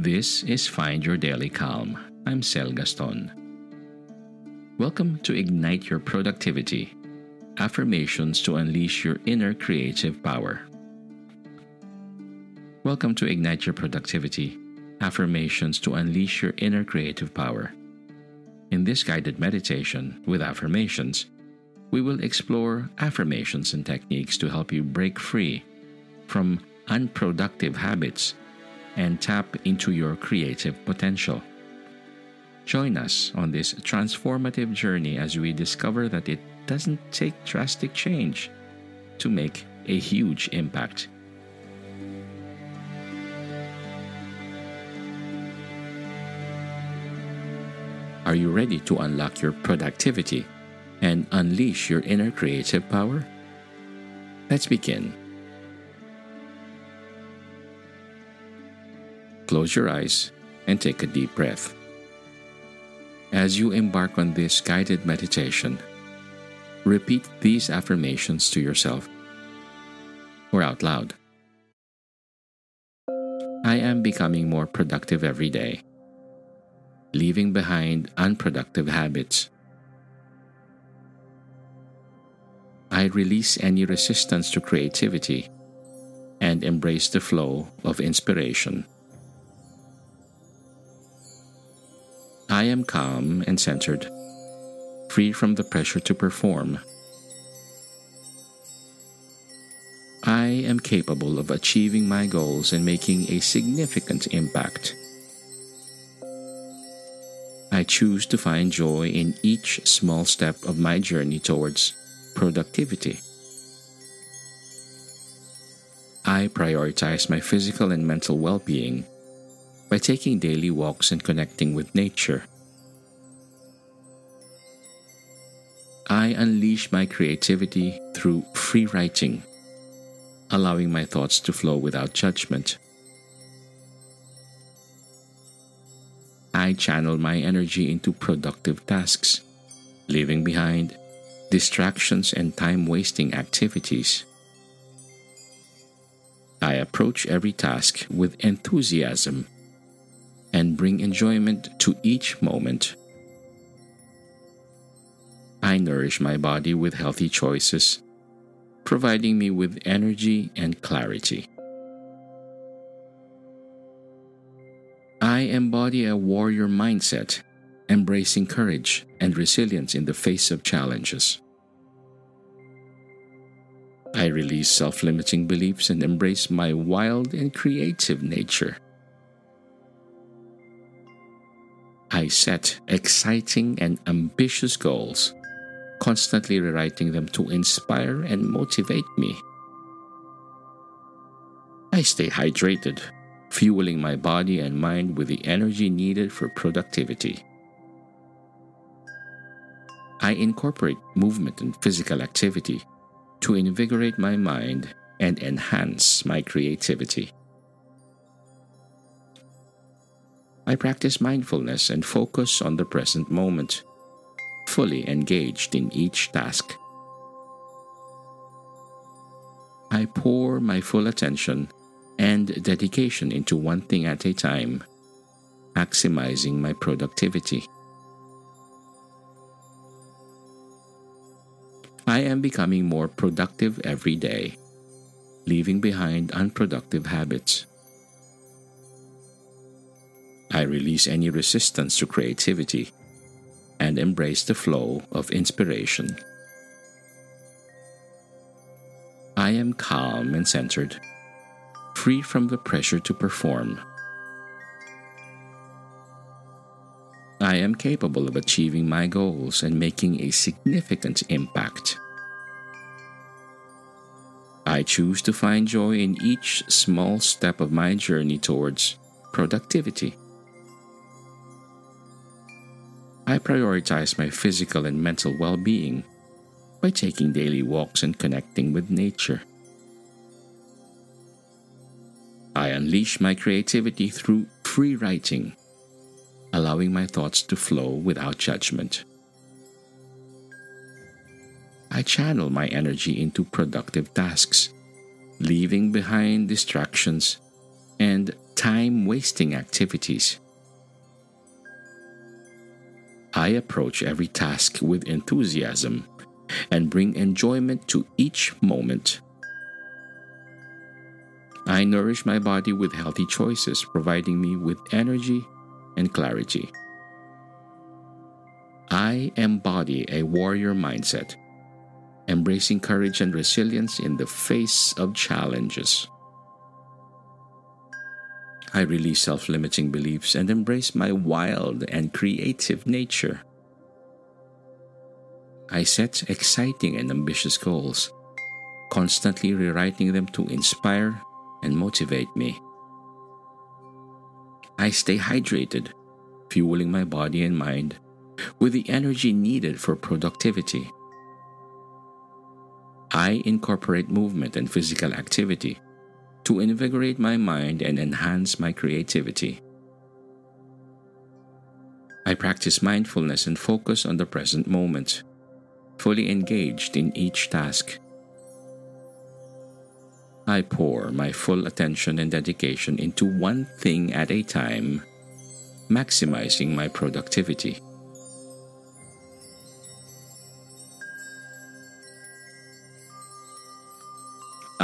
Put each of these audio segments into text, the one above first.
This is Find Your Daily Calm. I'm Sel Gaston. Welcome to Ignite Your Productivity Affirmations to Unleash Your Inner Creative Power. Welcome to Ignite Your Productivity Affirmations to Unleash Your Inner Creative Power. In this guided meditation with affirmations, we will explore affirmations and techniques to help you break free from unproductive habits and tap into your creative potential. Join us on this transformative journey as we discover that it doesn't take drastic change to make a huge impact. Are you ready to unlock your productivity and unleash your inner creative power? Let's begin. Close your eyes and take a deep breath. As you embark on this guided meditation, repeat these affirmations to yourself or out loud. I am becoming more productive every day, leaving behind unproductive habits. I release any resistance to creativity and embrace the flow of inspiration. I am calm and centered, free from the pressure to perform. I am capable of achieving my goals and making a significant impact. I choose to find joy in each small step of my journey towards productivity. I prioritize my physical and mental well being by taking daily walks and connecting with nature. I unleash my creativity through free writing, allowing my thoughts to flow without judgment. I channel my energy into productive tasks, leaving behind distractions and time wasting activities. I approach every task with enthusiasm and bring enjoyment to each moment. I nourish my body with healthy choices, providing me with energy and clarity. I embody a warrior mindset, embracing courage and resilience in the face of challenges. I release self limiting beliefs and embrace my wild and creative nature. I set exciting and ambitious goals, constantly rewriting them to inspire and motivate me. I stay hydrated, fueling my body and mind with the energy needed for productivity. I incorporate movement and physical activity to invigorate my mind and enhance my creativity. I practice mindfulness and focus on the present moment, fully engaged in each task. I pour my full attention and dedication into one thing at a time, maximizing my productivity. I am becoming more productive every day, leaving behind unproductive habits. I release any resistance to creativity and embrace the flow of inspiration. I am calm and centered, free from the pressure to perform. I am capable of achieving my goals and making a significant impact. I choose to find joy in each small step of my journey towards productivity. I prioritize my physical and mental well being by taking daily walks and connecting with nature. I unleash my creativity through free writing, allowing my thoughts to flow without judgment. I channel my energy into productive tasks, leaving behind distractions and time wasting activities. I approach every task with enthusiasm and bring enjoyment to each moment. I nourish my body with healthy choices, providing me with energy and clarity. I embody a warrior mindset, embracing courage and resilience in the face of challenges. I release self limiting beliefs and embrace my wild and creative nature. I set exciting and ambitious goals, constantly rewriting them to inspire and motivate me. I stay hydrated, fueling my body and mind with the energy needed for productivity. I incorporate movement and physical activity to invigorate my mind and enhance my creativity. I practice mindfulness and focus on the present moment, fully engaged in each task. I pour my full attention and dedication into one thing at a time, maximizing my productivity.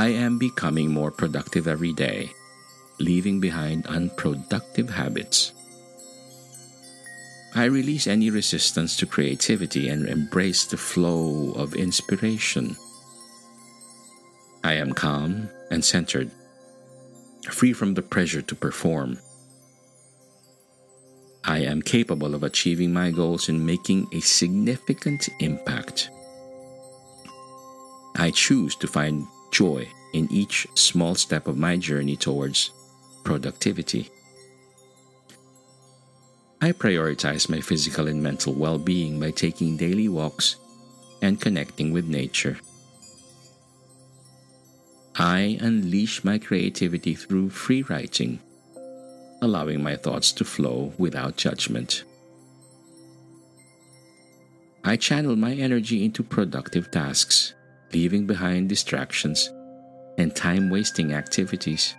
I am becoming more productive every day, leaving behind unproductive habits. I release any resistance to creativity and embrace the flow of inspiration. I am calm and centered, free from the pressure to perform. I am capable of achieving my goals and making a significant impact. I choose to find joy in each small step of my journey towards productivity. I prioritize my physical and mental well being by taking daily walks and connecting with nature. I unleash my creativity through free writing, allowing my thoughts to flow without judgment. I channel my energy into productive tasks, leaving behind distractions and time wasting activities.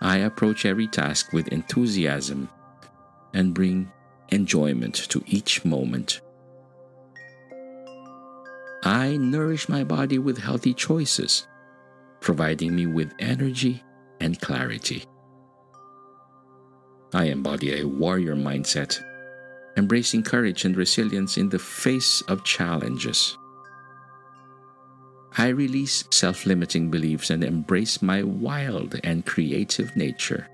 I approach every task with enthusiasm and bring enjoyment to each moment. I nourish my body with healthy choices, providing me with energy and clarity. I embody a warrior mindset, embracing courage and resilience in the face of challenges. I release self limiting beliefs and embrace my wild and creative nature.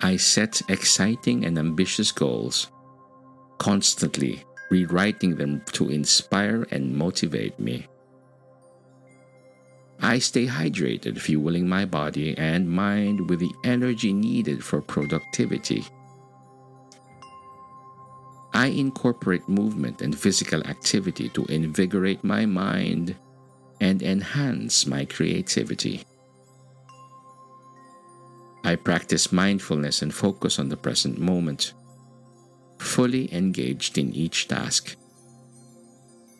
I set exciting and ambitious goals, constantly rewriting them to inspire and motivate me. I stay hydrated, fueling my body and mind with the energy needed for productivity. I incorporate movement and physical activity to invigorate my mind and enhance my creativity. I practice mindfulness and focus on the present moment, fully engaged in each task.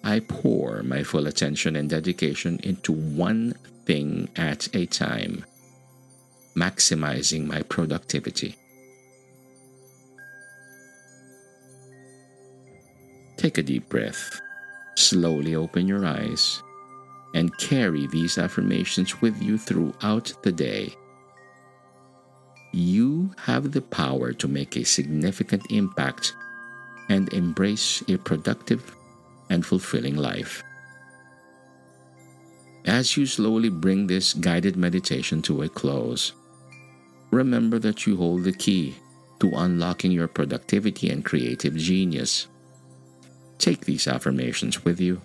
I pour my full attention and dedication into one thing at a time, maximizing my productivity. Take a deep breath. Slowly open your eyes and carry these affirmations with you throughout the day. You have the power to make a significant impact and embrace a productive and fulfilling life. As you slowly bring this guided meditation to a close, remember that you hold the key to unlocking your productivity and creative genius. Take these affirmations with you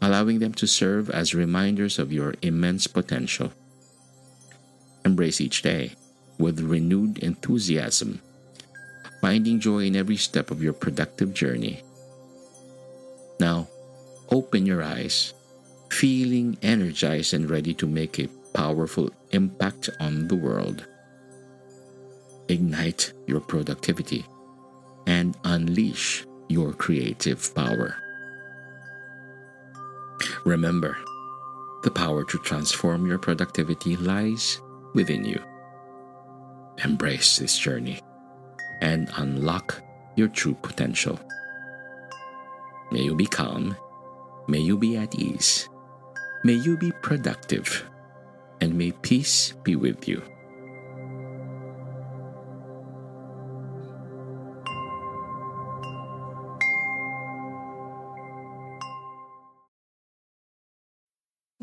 allowing them to serve as reminders of your immense potential. Embrace each day with renewed enthusiasm, finding joy in every step of your productive journey. Now, open your eyes, feeling energized and ready to make a powerful impact on the world. Ignite your productivity and unleash your creative power. Remember, the power to transform your productivity lies within you. Embrace this journey and unlock your true potential. May you be calm, may you be at ease, may you be productive, and may peace be with you.